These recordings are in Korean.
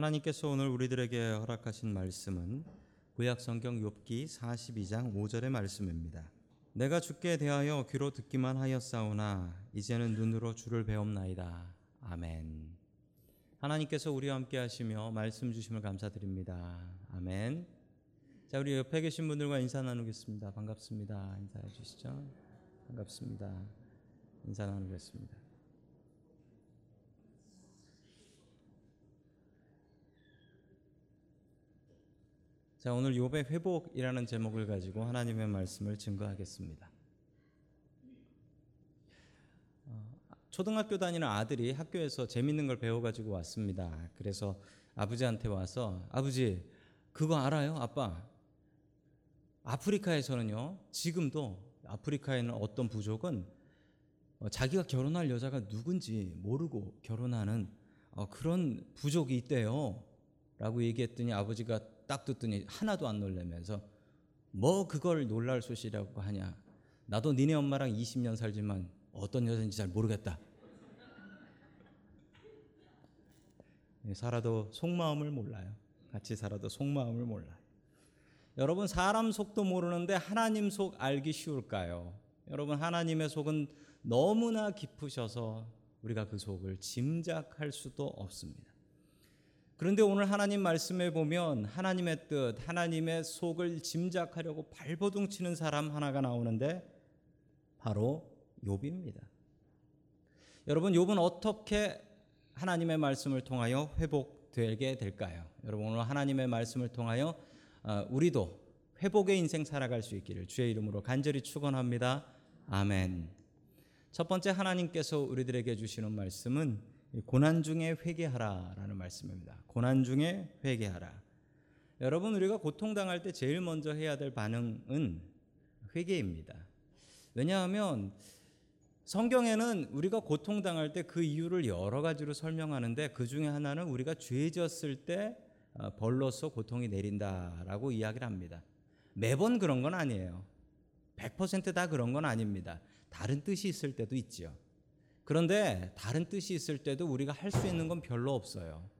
하나님께서 오늘 우리들에게 허락하신 말씀은 구약 성경 욥기 42장 5절의 말씀입니다. 내가 주께 대하여 귀로 듣기만 하였사오나 이제는 눈으로 주를 배움나이다. 아멘. 하나님께서 우리와 함께 하시며 말씀 주심을 감사드립니다. 아멘. 자, 우리 옆에 계신 분들과 인사 나누겠습니다. 반갑습니다. 인사해 주시죠. 반갑습니다. 인사 나누겠습니다. 자, 오늘 욥의 회복이라는 제목을 가지고 하나님의 말씀을 증거하겠습니다. 어, 초등학교 다니는 아들이 학교에서 재밌는 걸 배워 가지고 왔습니다. 그래서 아버지한테 와서 아버지 그거 알아요? 아빠. 아프리카에서는요. 지금도 아프리카에는 어떤 부족은 어, 자기가 결혼할 여자가 누군지 모르고 결혼하는 어, 그런 부족이 있대요. 라고 얘기했더니 아버지가 딱 듣더니 하나도 안 놀라면서 뭐 그걸 놀랄 소식이라고 하냐. 나도 니네 엄마랑 20년 살지만 어떤 여자인지 잘 모르겠다. 예, 살아도 속마음을 몰라요. 같이 살아도 속마음을 몰라요. 여러분 사람 속도 모르는데 하나님 속 알기 쉬울까요? 여러분 하나님의 속은 너무나 깊으셔서 우리가 그 속을 짐작할 수도 없습니다. 그런데 오늘 하나님 말씀에 보면 하나님의 뜻, 하나님의 속을 짐작하려고 발버둥 치는 사람 하나가 나오는데 바로 욥입니다. 여러분 욥은 어떻게 하나님의 말씀을 통하여 회복되게 될까요? 여러분 오늘 하나님의 말씀을 통하여 어, 우리도 회복의 인생 살아갈 수 있기를 주의 이름으로 간절히 축원합니다. 아멘. 첫 번째 하나님께서 우리들에게 주시는 말씀은 고난 중에 회개하라라는 말씀입니다. 고난 중에 회개하라. 여러분 우리가 고통 당할 때 제일 먼저 해야 될 반응은 회개입니다. 왜냐하면 성경에는 우리가 고통 당할 때 그 이유를 여러 가지로 설명하는데 그 중에 하나는 우리가 죄졌을 때 어, 벌로서 고통이 내린다라고 이야기를 합니다. 매번 그런 건 아니에요. 100%다 그런 건 아닙니다. 다른 뜻이 있을 때도 있지요. 그런데 다른 뜻이 있을 때도 우리가 할 수 있는 건 별로 없어요.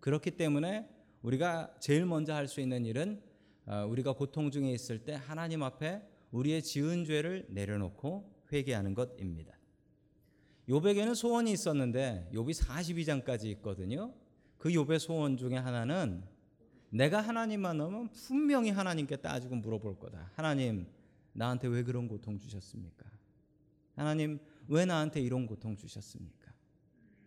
그렇기 때문에 우리가 제일 먼저 할 수 있는 일은 어, 우리가 고통 중에 있을 때 하나님 앞에 우리의 지은 죄를 내려놓고 회개하는 것입니다. 요백에는 소원이 있었는데 욥이 42장까지 있거든요. 그 욥의 소원 중에 하나는 내가 하나님 만나면 분명히 하나님께 따지고 물어볼 거다. 하나님 나한테 왜 그런 고통 주셨습니까? 하나님 왜 나한테 이런 고통 주셨습니까?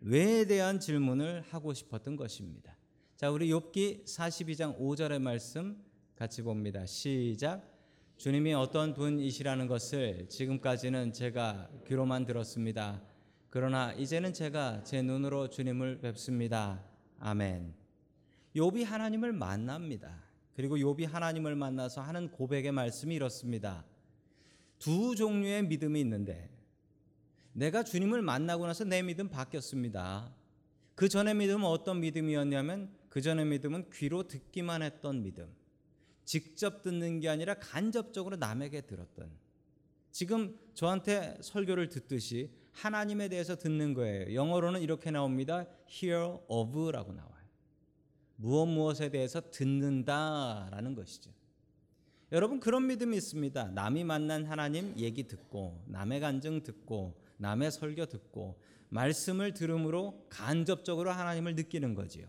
왜에 대한 질문을 하고 싶었던 것입니다. 자, 우리 욥기 42장 5절의 말씀 같이 봅니다. 시작. 주님이 어떤 분이시라는 것을 지금까지는 제가 귀로만 들었습니다. 그러나 이제는 제가 제 눈으로 주님을 뵙습니다. 아멘. 욥이 하나님을 만납니다. 그리고 욥이 하나님을 만나서 하는 고백의 말씀이 이렇습니다. 두 종류의 믿음이 있는데 내가 주님을 만나고 나서 내 믿음 바뀌었습니다. 그 전의 믿음은 어떤 믿음이었냐면 그 전의 믿음은 귀로 듣기만 했던 믿음. 직접 듣는 게 아니라 간접적으로 남에게 들었던. 지금 저한테 설교를 듣듯이 하나님에 대해서 듣는 거예요. 영어로는 이렇게 나옵니다. hear of라고 나와요. 무엇 무엇에 대해서 듣는다라는 것이죠. 여러분 그런 믿음이 있습니다. 남이 만난 하나님 얘기 듣고 남의 간증 듣고 남의 설교 듣고 말씀을 들음으로 간접적으로 하나님을 느끼는 거지요.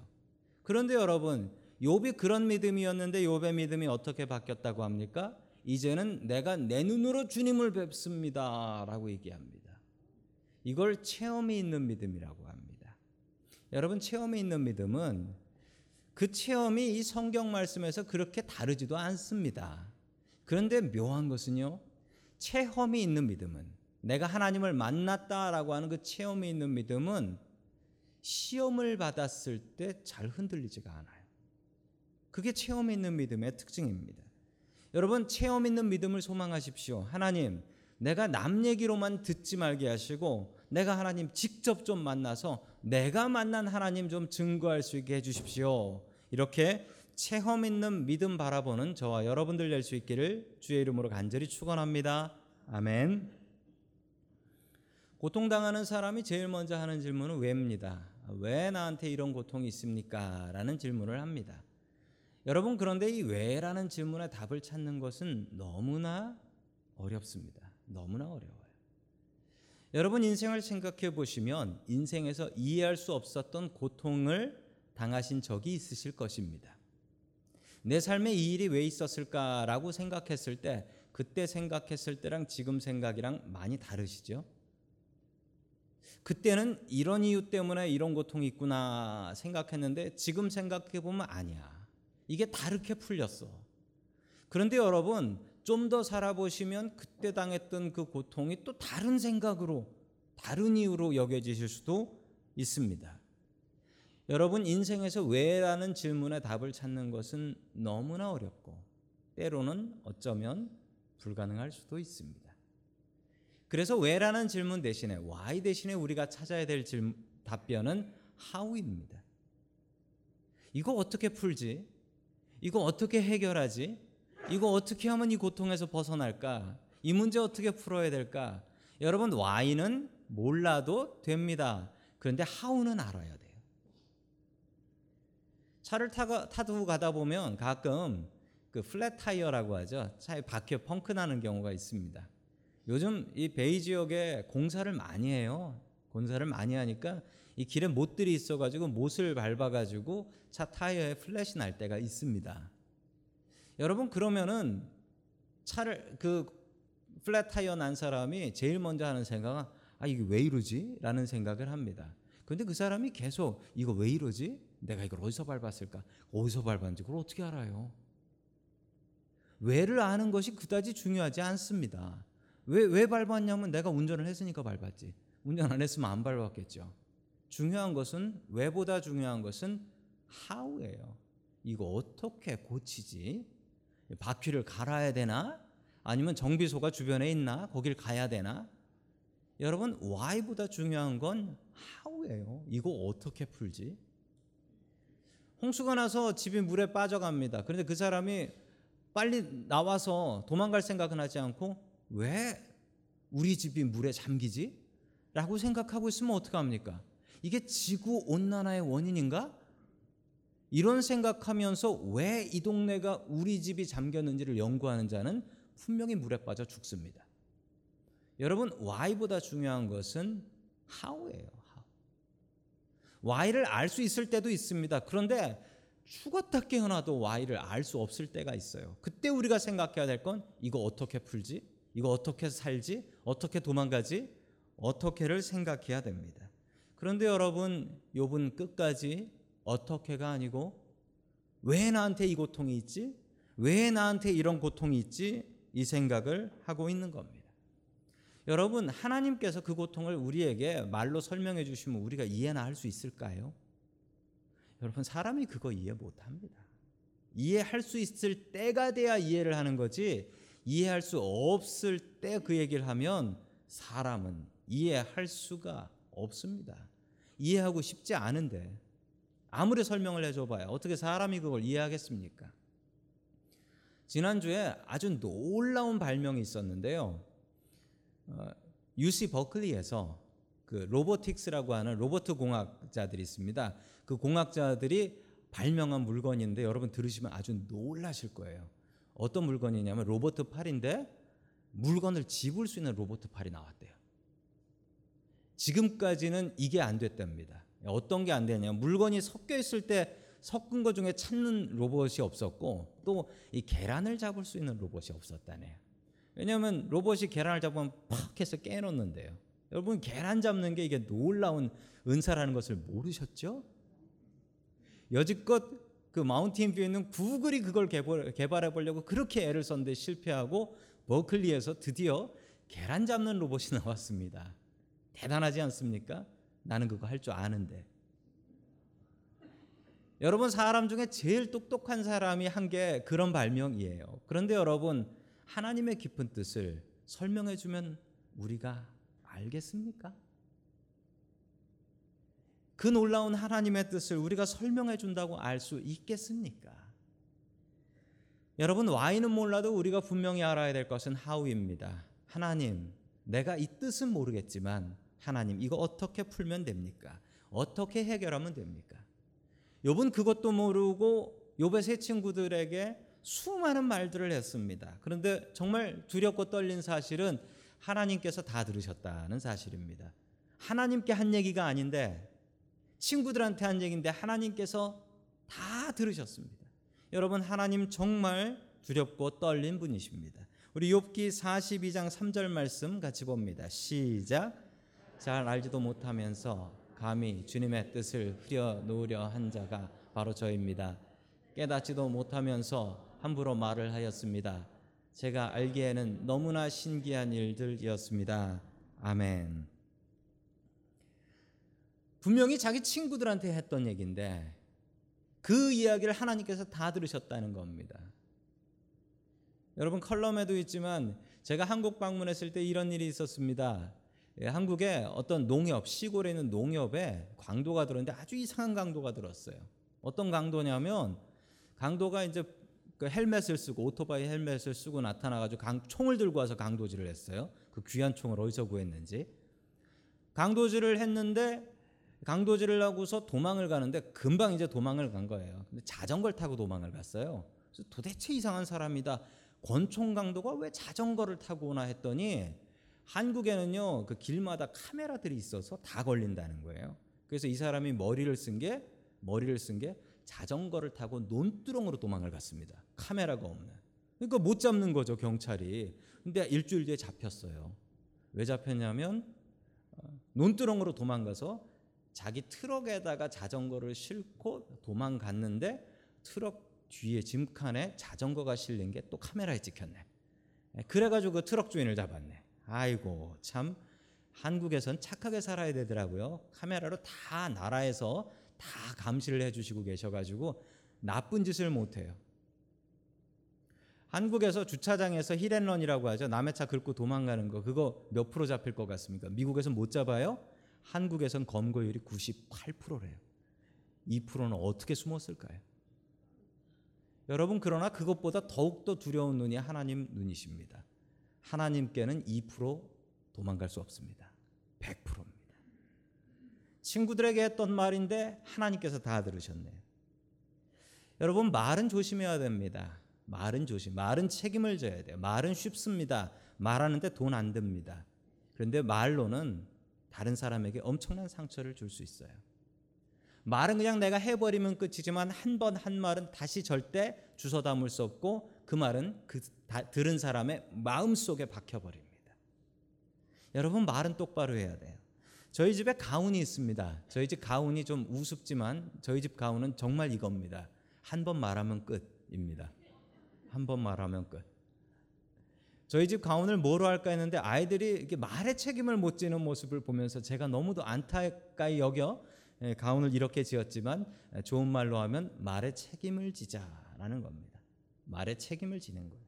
그런데 여러분 욥이 그런 믿음이었는데 욥의 믿음이 어떻게 바뀌었다고 합니까? 이제는 내가 내 눈으로 주님을 뵙습니다라고 얘기합니다. 이걸 체험이 있는 믿음이라고 합니다. 여러분 체험이 있는 믿음은 그 체험이 이 성경 말씀에서 그렇게 다르지도 않습니다. 그런데 묘한 것은요. 체험이 있는 믿음은 내가 하나님을 만났다라고 하는 그 체험이 있는 믿음은 시험을 받았을 때 잘 흔들리지가 않아요. 그게 체험 있는 믿음의 특징입니다. 여러분 체험 있는 믿음을 소망하십시오. 하나님, 내가 남 얘기로만 듣지 말게 하시고 내가 하나님 직접 좀 만나서 내가 만난 하나님 좀 증거할 수 있게 해 주십시오. 이렇게 체험 있는 믿음 바라보는 저와 여러분들 될 수 있기를 주의 이름으로 간절히 축원합니다. 아멘. 고통당하는 사람이 제일 먼저 하는 질문은 왜입니다. 왜 나한테 이런 고통이 있습니까? 라는 질문을 합니다. 여러분 그런데 이 왜라는 질문에 답을 찾는 것은 너무나 어렵습니다. 너무나 어려워요. 여러분 인생을 생각해 보시면 인생에서 이해할 수 없었던 고통을 당하신 적이 있으실 것입니다. 내 삶에 이 일이 왜 있었을까라고 생각했을 때 그때 생각했을 때랑 지금 생각이랑 많이 다르시죠? 그때는 이런 이유 때문에 이런 고통이 있구나 생각했는데 지금 생각해 보면 아니야. 이게 다르게 풀렸어. 그런데 여러분 좀 더 살아보시면 그때 당했던 그 고통이 또 다른 생각으로 다른 이유로 여겨지실 수도 있습니다. 여러분 인생에서 왜라는 질문에 답을 찾는 것은 너무나 어렵고 때로는 어쩌면 불가능할 수도 있습니다. 그래서 왜라는 질문 대신에 why 대신에 우리가 찾아야 될 질문, 답변은 how입니다. 이거 어떻게 풀지? 이거 어떻게 해결하지? 이거 어떻게 하면 이 고통에서 벗어날까? 이 문제 어떻게 풀어야 될까? 여러분 why는 몰라도 됩니다. 그런데 how는 알아야 돼요. 차를 타가, 타고 가다 보면 가끔 그 플랫 타이어라고 하죠. 차에 박혀 펑크 나는 경우가 있습니다. 요즘 이 베이 지역에 공사를 많이 해요. 공사를 많이 하니까 이 길에 못들이 있어가지고 못을 밟아가지고 차 타이어에 플랫이 날 때가 있습니다. 여러분 그러면은 차를 그 플랫 타이어 난 사람이 제일 먼저 하는 생각은 아 이게 왜 이러지? 라는 생각을 합니다. 근데 그 사람이 계속 이거 왜 이러지? 내가 이걸 어디서 밟았을까? 어디서 밟았는지 그걸 어떻게 알아요? 왜를 아는 것이 그다지 중요하지 않습니다. 왜, 왜 밟았냐면 내가 운전을 했으니까 밟았지. 운전 안 했으면 안 밟았겠죠. 중요한 것은 왜보다 중요한 것은 how예요. 이거 어떻게 고치지? 바퀴를 갈아야 되나? 아니면 정비소가 주변에 있나? 거길 가야 되나? 여러분 why보다 중요한 건 how예요. 이거 어떻게 풀지? 홍수가 나서 집이 물에 빠져갑니다. 그런데 그 사람이 빨리 나와서 도망갈 생각은 하지 않고 왜 우리 집이 물에 잠기지? 라고 생각하고 있으면 어떡합니까? 이게 지구 온난화의 원인인가? 이런 생각하면서 왜 이 동네가 우리 집이 잠겼는지를 연구하는 자는 분명히 물에 빠져 죽습니다. 여러분, why보다 중요한 것은 how예요. how. why를 알 수 있을 때도 있습니다. 그런데 죽었다 깨어나도 why를 알 수 없을 때가 있어요. 그때 우리가 생각해야 될 건 이거 어떻게 풀지? 이거 어떻게 살지? 어떻게 도망가지? 어떻게를 생각해야 됩니다. 그런데 여러분, 욥은 끝까지 어떻게가 아니고 왜 나한테 이 고통이 있지? 왜 나한테 이런 고통이 있지? 이 생각을 하고 있는 겁니다. 여러분, 하나님께서 그 고통을 우리에게 말로 설명해 주시면 우리가 이해나 할 수 있을까요? 여러분, 사람이 그거 이해 못 합니다. 이해할 수 있을 때가 돼야 이해를 하는 거지, 이해할 수 없을 때 그 얘기를 하면 사람은 이해할 수가 없습니다. 이해하고 싶지 않은데 아무리 설명을 해줘봐야 어떻게 사람이 그걸 이해하겠습니까? 지난주에 아주 놀라운 발명이 있었는데요. 어, UC 버클리에서 그 robotics라고 하는 로봇 공학자들이 있습니다. 그 공학자들이 발명한 물건인데 여러분 들으시면 아주 놀라실 거예요. 어떤 물건이냐면 로봇 팔인데 물건을 집을 수 있는 로봇 팔이 나왔대요. 지금까지는 이게 안 됐답니다. 어떤 게 안 되냐? 물건이 섞여 있을 때 섞은 것 중에 찾는 로봇이 없었고 또 이 계란을 잡을 수 있는 로봇이 없었다네요. 왜냐하면 로봇이 계란을 잡으면 팍 해서 깨놓는데요. 여러분 계란 잡는 게 이게 놀라운 은사라는 것을 모르셨죠? 여지껏 그 마운틴 뷰에 있는 구글이 그걸 개발 해 보려고 그렇게 애를 썼는데 실패하고 버클리에서 드디어 계란 잡는 로봇이 나왔습니다. 대단하지 않습니까? 나는 그거 할 줄 아는데. 여러분 사람 중에 제일 똑똑한 사람이 한 게 그런 발명이에요. 그런데 여러분 하나님의 깊은 뜻을 설명해 주면 우리가 알겠습니까? 그 놀라운 하나님의 뜻을 우리가 설명해 준다고 알 수 있겠습니까? 여러분 why는 몰라도 우리가 분명히 알아야 될 것은 how입니다. 하나님, 내가 이 뜻은 모르겠지만 하나님 이거 어떻게 풀면 됩니까? 어떻게 해결하면 됩니까? 욥은 그것도 모르고 욥의 세 친구들에게 수많은 말들을 했습니다. 그런데 정말 두렵고 떨린 사실은 하나님께서 다 들으셨다는 사실입니다. 하나님께 한 얘기가 아닌데 친구들한테 한 얘기인데 하나님께서 다 들으셨습니다. 여러분 하나님 정말 두렵고 떨린 분이십니다. 우리 욥기 42장 3절 말씀 같이 봅니다. 시작. 잘 알지도 못하면서 감히 주님의 뜻을 흐려 놓으려 한 자가 바로 저입니다. 깨닫지도 못하면서 함부로 말을 하였습니다. 제가 알기에는 너무나 신기한 일들이었습니다. 아멘. 분명히 자기 친구들한테 했던 얘기인데 그 이야기를 하나님께서 다 들으셨다는 겁니다. 여러분 컬럼에도 있지만 제가 한국 방문했을 때 이런 일이 있었습니다. 예, 한국에 어떤 농협 시골에 있는 농협에 강도가 들었는데 아주 이상한 강도가 들었어요. 어떤 강도냐면 강도가 이제 그 헬멧을 쓰고 오토바이 헬멧을 쓰고 나타나가지고 강, 총을 들고 와서 강도질을 했어요. 그 귀한 총을 어디서 구했는지 강도질을 했는데 강도질을 하고서 도망을 가는데 금방 이제 도망을 간 거예요. 근데 자전거를 타고 도망을 갔어요. 그래서 도대체 이상한 사람이다. 권총 강도가 왜 자전거를 타고 오나 했더니 한국에는요 그 길마다 카메라들이 있어서 다 걸린다는 거예요. 그래서 이 사람이 머리를 쓴 게 머리를 쓴 게 자전거를 타고 논두렁으로 도망을 갔습니다. 카메라가 없는. 그러니까 못 잡는 거죠 경찰이. 근데 일주일 뒤에 잡혔어요. 왜 잡혔냐면 어, 논두렁으로 도망가서 자기 트럭에다가 자전거를 싣고 도망갔는데 트럭 뒤에 짐칸에 자전거가 실린 게 또 카메라에 찍혔네. 예, 그래가지고 그 트럭 주인을 잡았네. 아이고 참 한국에선 착하게 살아야 되더라고요. 카메라로 다 나라에서 다 감시를 해주시고 계셔가지고 나쁜 짓을 못해요. 한국에서 주차장에서 히렌런이라고 하죠. 남의 차 긁고 도망가는 거 그거 몇 프로 잡힐 것 같습니까? 미국에선 못 잡아요. 한국에선 검거율이 98%래요. 2%는 어떻게 숨었을까요? 여러분 그러나 그것보다 더욱더 두려운 눈이 하나님 눈이십니다. 하나님께는 2% 도망갈 수 없습니다. 100%입니다. 친구들에게 했던 말인데 하나님께서 다 들으셨네요. 여러분 말은 조심해야 됩니다. 말은 조심. 말은 책임을 져야 돼요. 말은 쉽습니다. 말하는데 돈 안 듭니다. 그런데 말로는 다른 사람에게 엄청난 상처를 줄 수 있어요. 말은 그냥 내가 해버리면 끝이지만 한 번한 말은 다시 절대 주워 담을 수 없고 그 말은 그 들은 사람의 마음 속에 박혀버립니다. 여러분 말은 똑바로 해야 돼요. 저희 집에 가훈이 있습니다. 저희 집 가훈이 좀 우습지만 저희 집 가훈은 정말 이겁니다. 한 번 말하면 끝입니다. 한 번 말하면 끝. 저희 집 가훈을 뭐로 할까 했는데 아이들이 이렇게 말의 책임을 못 지는 모습을 보면서 제가 너무도 안타까이 여겨 예, 가훈을 이렇게 지었지만 예, 좋은 말로 하면 말의 책임을 지자라는 겁니다. 말의 책임을 지는 거예요.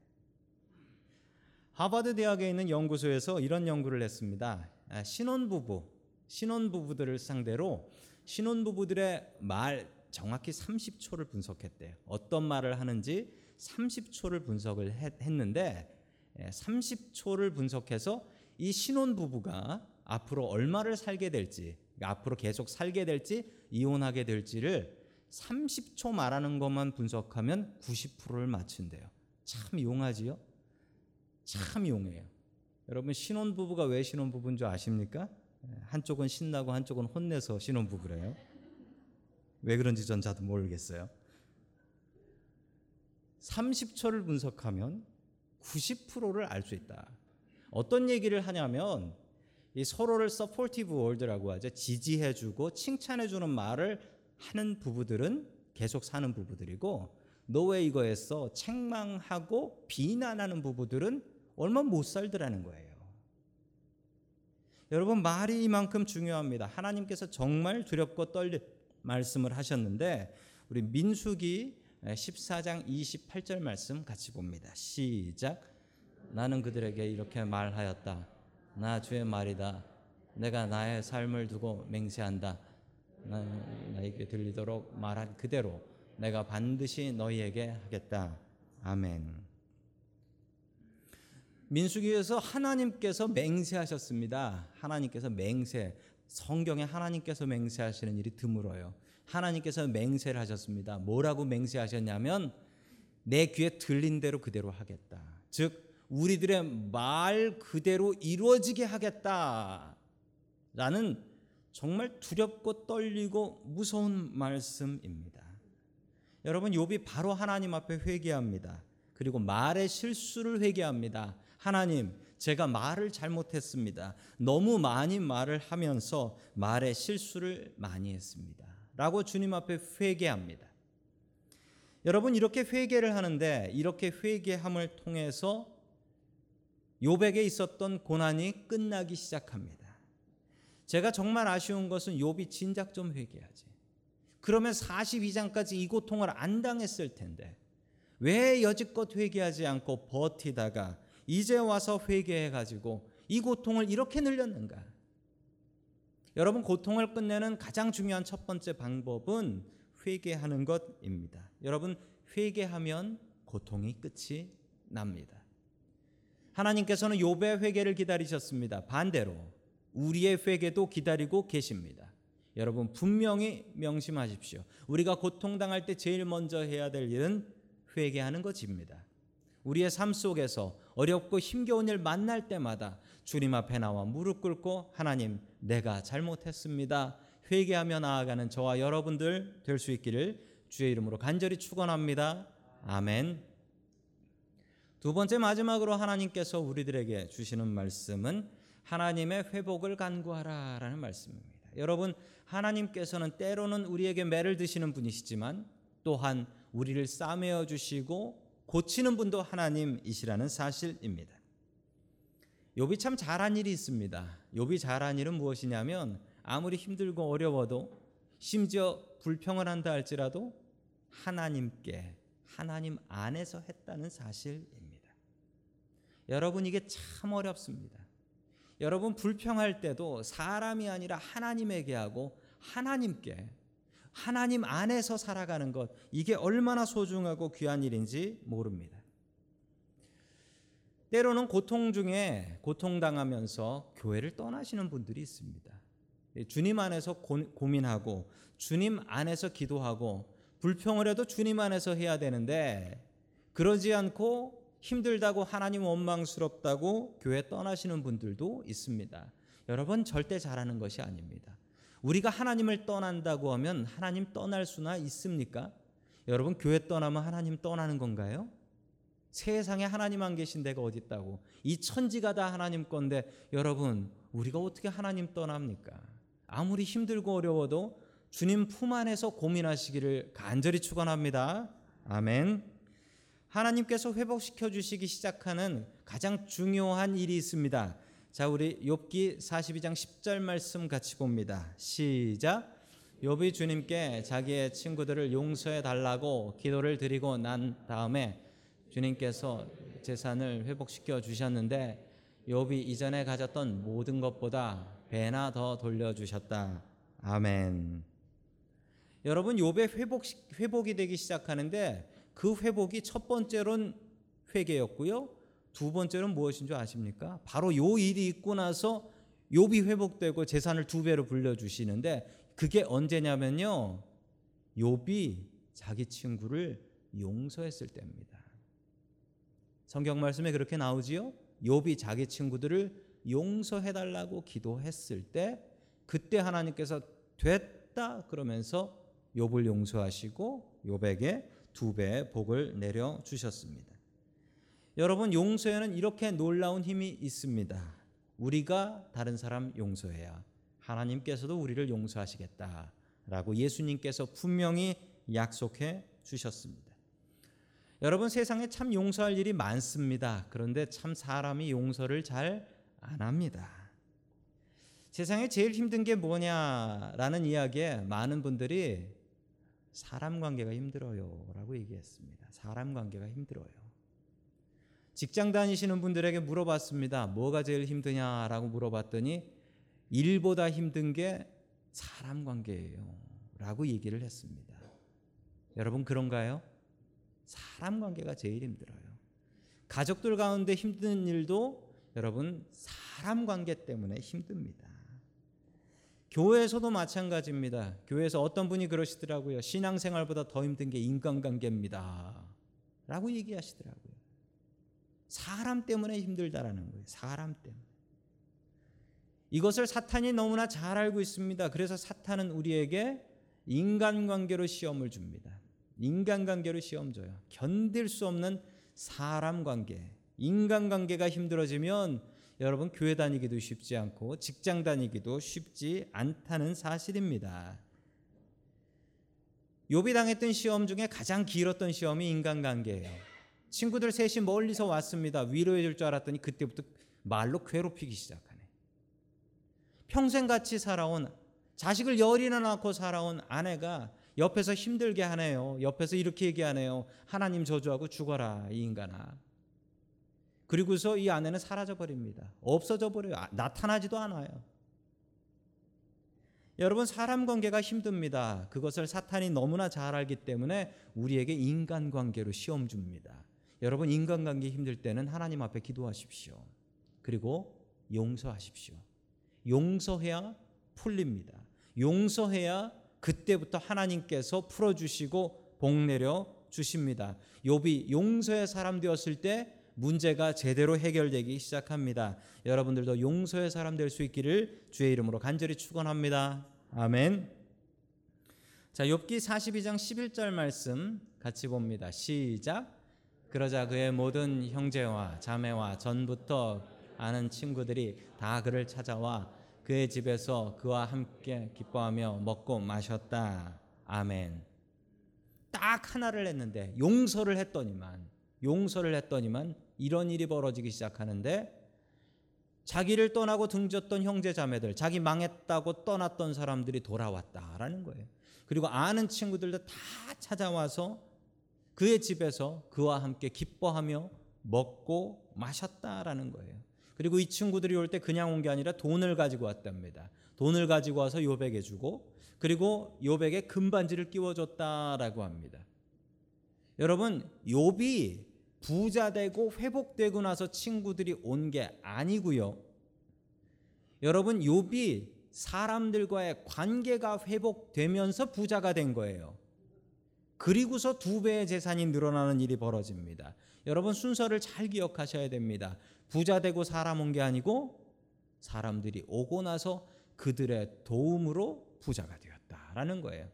하버드 대학에 있는 연구소에서 이런 연구를 했습니다. 아, 신혼부부, 신혼부부들을 상대로 신혼부부들의 말 정확히 30초를 분석했대요. 어떤 말을 하는지 30초를 분석을 했는데 30초를 예, 분석해서 이 신혼 부부가 앞으로 얼마를 살게 될지 그러니까 앞으로 계속 살게 될지 이혼하게 될지를 30초 말하는 것만 분석하면 90%를 맞춘대요. 참 용하지요? 참 용해요. 여러분 신혼 부부가 왜 신혼 부부인 줄 아십니까? 한쪽은 신나고 한쪽은 혼내서 신혼 부부래요. 왜 그런지 전 저도 모르겠어요. 30초를 분석하면 90%를 알 수 있다. 어떤 얘기를 하냐면 이 서로를 supportive word라고 하죠. 지지해주고 칭찬해주는 말을 하는 부부들은 계속 사는 부부들이고 너 왜 이거 했어? 책망하고 비난하는 부부들은 얼마 못 살더라는 거예요. 여러분 말이 이만큼 중요합니다. 하나님께서 정말 두렵고 떨리 말씀을 하셨는데 우리 민수기 14장 28절 말씀 같이 봅니다. 시작. 나는 그들에게 이렇게 말하였다. 나 주의 말이다. 내가 나의 삶을 두고 맹세한다. 나에게 들리도록 말한 그대로 내가 반드시 너희에게 하겠다. 아멘. 민수기에서 하나님께서 맹세하셨습니다. 하나님께서 맹세. 성경에 하나님께서 맹세하시는 일이 드물어요. 하나님께서 맹세를 하셨습니다. 뭐라고 맹세하셨냐면 내 귀에 들린 대로 그대로 하겠다. 즉 우리들의 말 그대로 이루어지게 하겠다. 라는 정말 두렵고 떨리고 무서운 말씀입니다. 여러분 욥이 바로 하나님 앞에 회개합니다. 그리고 말의 실수를 회개합니다. 하나님, 제가 말을 잘못했습니다. 너무 많이 말을 하면서 말의 실수를 많이 했습니다. 라고 주님 앞에 회개합니다. 여러분 이렇게 회개를 하는데 이렇게 회개함을 통해서 욥에게 있었던 고난이 끝나기 시작합니다. 제가 정말 아쉬운 것은 욥이 진작 좀 회개하지. 그러면 42장까지 이 고통을 안 당했을 텐데 왜 여지껏 회개하지 않고 버티다가 이제 와서 회개해 가지고 이 고통을 이렇게 늘렸는가? 여러분 고통을 끝내는 가장 중요한 첫 번째 방법은 회개하는 것입니다. 여러분 회개하면 고통이 끝이 납니다. 하나님께서는 욥의 회개를 기다리셨습니다. 반대로 우리의 회개도 기다리고 계십니다. 여러분 분명히 명심하십시오. 우리가 고통당할 때 제일 먼저 해야 될 일은 회개하는 것입니다. 우리의 삶 속에서 어렵고 힘겨운 일 만날 때마다 주님 앞에 나와 무릎 꿇고 하나님 내가 잘못했습니다. 회개하며 나아가는 저와 여러분들 될 수 있기를 주의 이름으로 간절히 축원합니다. 아멘. 두 번째 마지막으로 하나님께서 우리들에게 주시는 말씀은 하나님의 회복을 간구하라라는 말씀입니다. 여러분 하나님께서는 때로는 우리에게 매를 드시는 분이시지만 또한 우리를 싸매어 주시고 고치는 분도 하나님이시라는 사실입니다. 욥이 참 잘한 일이 있습니다. 욥이 잘한 일은 무엇이냐면 아무리 힘들고 어려워도 심지어 불평을 한다 할지라도 하나님께 하나님 안에서 했다는 사실입니다. 여러분 이게 참 어렵습니다. 여러분 불평할 때도 사람이 아니라 하나님에게 하고 하나님께 하나님 안에서 살아가는 것 이게 얼마나 소중하고 귀한 일인지 모릅니다. 때로는 고통 중에 고통당하면서 교회를 떠나시는 분들이 있습니다. 주님 안에서 고, 민하고 주님 안에서 기도하고 불평을 해도 주님 안에서 해야 되는데 그러지 않고 힘들다고 하나님 원망스럽다고 교회 떠나시는 분들도 있습니다. 여러분 절대 잘하는 것이 아닙니다. 우리가 하나님을 떠난다고 하면 하나님 떠날 수나 있습니까? 여러분 교회 떠나면 하나님 떠나는 건가요? 세상에 하나님 안 계신 데가 어디 있다고? 이 천지가 다 하나님 건데 여러분 우리가 어떻게 하나님 떠납니까? 아무리 힘들고 어려워도 주님 품 안에서 고민하시기를 간절히 축원합니다. 아멘. 하나님께서 회복시켜 주시기 시작하는 가장 중요한 일이 있습니다. 자, 우리 욥기 42장 10절 말씀 같이 봅니다. 시작. 욥이 주님께 자기의 친구들을 용서해 달라고 기도를 드리고 난 다음에 주님께서 재산을 회복시켜 주셨는데 욥이 이전에 가졌던 모든 것보다 배나 더 돌려 주셨다. 아멘. 여러분 욥의 회복 회복이 되기 시작하는데 그 회복이 첫 번째로는 회개였고요. 두 번째는 무엇인 줄 아십니까? 바로 요 일이 있고 나서 욥이 회복되고 재산을 두 배로 불려 주시는데 그게 언제냐면요. 욥이 자기 친구를 용서했을 때입니다. 성경 말씀에 그렇게 나오지요. 욥이 자기 친구들을 용서해 달라고 기도했을 때 그때 하나님께서 됐다 그러면서 욥을 용서하시고 욥에게 두 배의 복을 내려 주셨습니다. 여러분 용서에는 이렇게 놀라운 힘이 있습니다. 우리가 다른 사람 용서해야 하나님께서도 우리를 용서하시겠다라고 예수님께서 분명히 약속해 주셨습니다. 여러분 세상에 참 용서할 일이 많습니다. 그런데 참 사람이 용서를 잘 안 합니다. 세상에 제일 힘든 게 뭐냐라는 이야기에 많은 분들이 사람 관계가 힘들어요. 라고 얘기했습니다. 사람 관계가 힘들어요. 직장 다니시는 분들에게 물어봤습니다. 뭐가 제일 힘드냐라고 물어봤더니 일보다 힘든 게 사람 관계예요. 라고 얘기를 했습니다. 여러분 그런가요? 사람 관계가 제일 힘들어요. 가족들 가운데 힘든 일도 여러분 사람 관계 때문에 힘듭니다. 교회에서도 마찬가지입니다. 교회에서 어떤 분이 그러시더라고요. 신앙생활보다 더 힘든 게 인간관계입니다. 라고 얘기하시더라고요. 사람 때문에 힘들다라는 거예요. 사람 때문에. 이것을 사탄이 너무나 잘 알고 있습니다. 그래서 사탄은 우리에게 인간관계로 시험을 줍니다. 인간관계로 시험 줘요. 견딜 수 없는 사람 관계, 인간관계가 힘들어지면 여러분 교회 다니기도 쉽지 않고 직장 다니기도 쉽지 않다는 사실입니다. 욥이 당했던 시험 중에 가장 길었던 시험이 인간관계예요. 친구들 셋이 멀리서 왔습니다. 위로해 줄 줄 알았더니 그때부터 말로 괴롭히기 시작하네. 평생 같이 살아온 자식을 열이나 낳고 살아온 아내가 옆에서 힘들게 하네요. 옆에서 이렇게 얘기하네요. 하나님 저주하고 죽어라 이 인간아. 그리고서 이 아내는 사라져 버립니다. 없어져 버려요. 아, 나타나지도 않아요. 여러분 사람 관계가 힘듭니다. 그것을 사탄이 너무나 잘 알기 때문에 우리에게 인간 관계로 시험 줍니다. 여러분 인간 관계 힘들 때는 하나님 앞에 기도하십시오. 그리고 용서하십시오. 용서해야 풀립니다. 용서해야 그때부터 하나님께서 풀어 주시고 복 내려 주십니다. 욥이 용서의 사람 되었을 때 문제가 제대로 해결되기 시작합니다. 여러분들도 용서의 사람 될 수 있기를 주의 이름으로 간절히 축원합니다. 아멘. 자, 욥기 42장 11절 말씀 같이 봅니다. 시작. 그러자 그의 모든 형제와 자매와 전부터 아는 친구들이 다 그를 찾아와 그의 집에서 그와 함께 기뻐하며 먹고 마셨다. 아멘. 딱 하나를 했는데 용서를 했더니만 용서를 했더니만 이런 일이 벌어지기 시작하는데 자기를 떠나고 등졌던 형제 자매들, 자기 망했다고 떠났던 사람들이 돌아왔다라는 거예요. 그리고 아는 친구들도 다 찾아와서 그의 집에서 그와 함께 기뻐하며 먹고 마셨다라는 거예요. 그리고 이 친구들이 올 때 그냥 온 게 아니라 돈을 가지고 왔답니다. 돈을 가지고 와서 요백에 주고 그리고 요백에 금반지를 끼워 줬다라고 합니다. 여러분, 욥이 부자 되고 회복되고 나서 친구들이 온 게 아니고요. 여러분, 욥이 사람들과의 관계가 회복되면서 부자가 된 거예요. 그리고서 두 배의 재산이 늘어나는 일이 벌어집니다. 여러분 순서를 잘 기억하셔야 됩니다. 부자 되고 사람 온 게 아니고 사람들이 오고 나서 그들의 도움으로 부자가 되었다라는 거예요.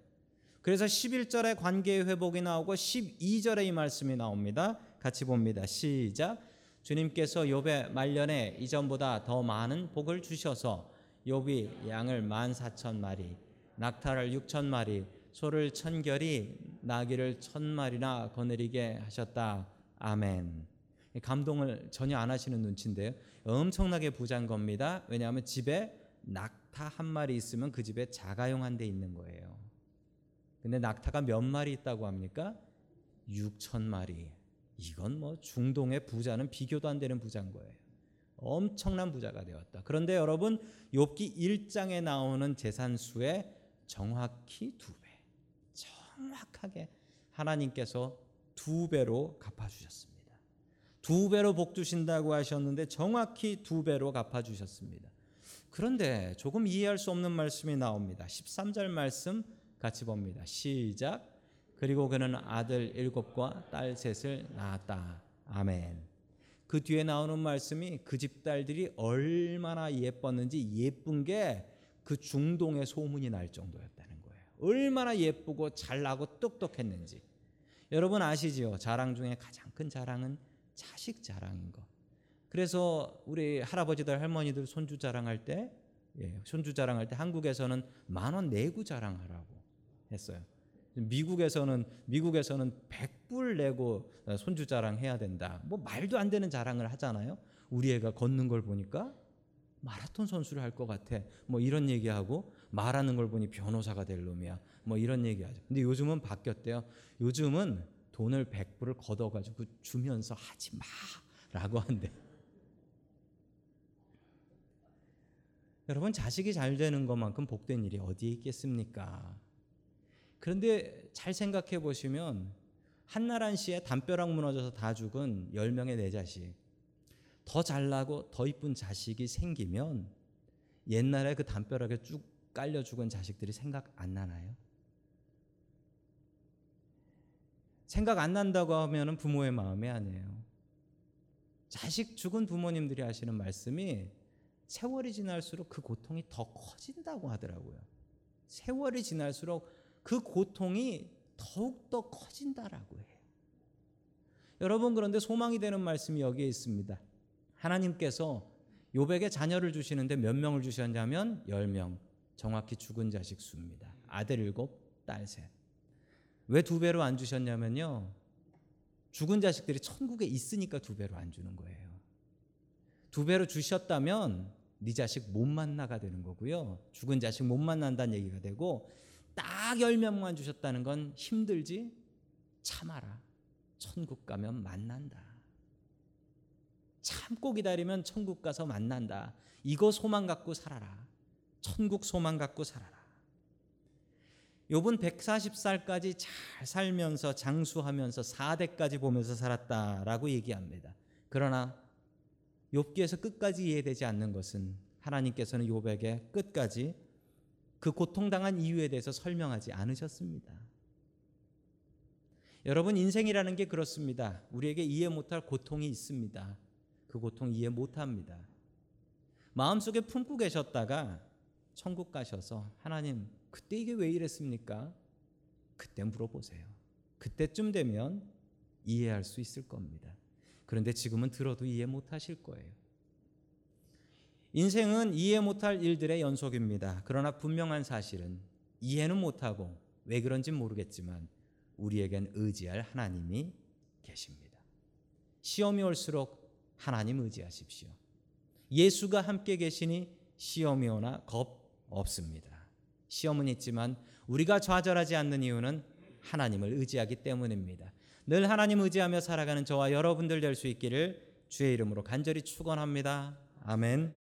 그래서 11절에 관계의 회복이 나오고 12절에 이 말씀이 나옵니다. 같이 봅니다. 시작. 주님께서 욥의 말년에 이전보다 더 많은 복을 주셔서 욥이 양을 만 사천 마리, 낙타를 육천 마리, 소를 천 결이, 나귀를 천 마리나 거느리게 하셨다. 아멘. 감동을 전혀 안 하시는 눈치인데요. 엄청나게 부자인 겁니다. 왜냐하면 집에 낙타 한 마리 있으면 그 집에 자가용 한 대 있는 거예요. 근데 낙타가 몇 마리 있다고 합니까? 6천 마리. 이건 뭐 중동의 부자는 비교도 안 되는 부자인 거예요. 엄청난 부자가 되었다. 그런데 여러분 욥기 1장에 나오는 재산 수의 정확히 두 배. 정확하게 하나님께서 두 배로 갚아 주셨습니다. 두 배로 복 주신다고 하셨는데 정확히 두 배로 갚아 주셨습니다. 그런데 조금 이해할 수 없는 말씀이 나옵니다. 13절 말씀 같이 봅니다. 시작. 그리고 그는 아들 일곱과 딸 셋을 낳았다. 아멘. 그 뒤에 나오는 말씀이 그 집 딸들이 얼마나 예뻤는지 예쁜 게 그 중동의 소문이 날 정도였다는 거예요. 얼마나 예쁘고 잘나고 똑똑했는지. 여러분 아시지요? 자랑 중에 가장 큰 자랑은 자식 자랑인 거. 그래서 우리 할아버지들 할머니들 손주 자랑할 때 예, 손주 자랑할 때 한국에서는 만 원 내고 자랑하라고 했어요. 미국에서는 미국에서는 100불 내고 손주 자랑해야 된다. 뭐 말도 안 되는 자랑을 하잖아요. 우리 애가 걷는 걸 보니까 마라톤 선수를 할 것 같아. 뭐 이런 얘기하고 말하는 걸 보니 변호사가 될 놈이야. 뭐 이런 얘기하죠. 근데 요즘은 바뀌었대요. 요즘은 돈을 100불을 걷어가지고 주면서 하지 마 라고 한대. 여러분 자식이 잘 되는 것만큼 복된 일이 어디에 있겠습니까? 그런데 잘 생각해 보시면 한나란 씨의 담벼락 무너져서 다 죽은 10명의 내 자식. 더 잘나고 더 이쁜 자식이 생기면 옛날에 그 담벼락에 쭉 깔려 죽은 자식들이 생각 안 나나요? 생각 안 난다고 하면 부모의 마음이 아니에요. 자식 죽은 부모님들이 하시는 말씀이 세월이 지날수록 그 고통이 더 커진다고 하더라고요. 세월이 지날수록 그 고통이 더욱더 커진다라고 해요. 여러분 그런데 소망이 되는 말씀이 여기에 있습니다. 하나님께서 요백에 자녀를 주시는데 몇 명을 주셨냐면 10명. 정확히 죽은 자식 수입니다. 아들 일곱, 딸 셋. 왜 두 배로 안 주셨냐면요. 죽은 자식들이 천국에 있으니까 두 배로 안 주는 거예요. 두 배로 주셨다면 네 자식 못 만나가 되는 거고요. 죽은 자식 못 만난다는 얘기가 되고 딱 10명만 주셨다는 건 힘들지 참아라. 천국 가면 만난다. 참고 기다리면 천국 가서 만난다. 이거 소망 갖고 살아라. 천국 소망 갖고 살아라. 욥은 140살까지 잘 살면서 장수하면서 4대까지 보면서 살았다라고 얘기합니다. 그러나 욥기에서 끝까지 이해되지 않는 것은 하나님께서는 욥에게 끝까지 그 고통당한 이유에 대해서 설명하지 않으셨습니다. 여러분 인생이라는 게 그렇습니다. 우리에게 이해 못할 고통이 있습니다. 그 고통 이해 못합니다. 마음속에 품고 계셨다가 천국 가셔서 하나님 그때 이게 왜 이랬습니까? 그때 물어보세요. 그때쯤 되면 이해할 수 있을 겁니다. 그런데 지금은 들어도 이해 못 하실 거예요. 인생은 이해 못할 일들의 연속입니다. 그러나 분명한 사실은 이해는 못하고 왜 그런지 모르겠지만 우리에겐 의지할 하나님이 계십니다. 시험이 올수록 하나님 의지하십시오. 예수가 함께 계시니 시험이 오나 겁 없습니다. 시험은 있지만 우리가 좌절하지 않는 이유는 하나님을 의지하기 때문입니다. 늘 하나님 의지하며 살아가는 저와 여러분들 될 수 있기를 주의 이름으로 간절히 축원합니다. 아멘.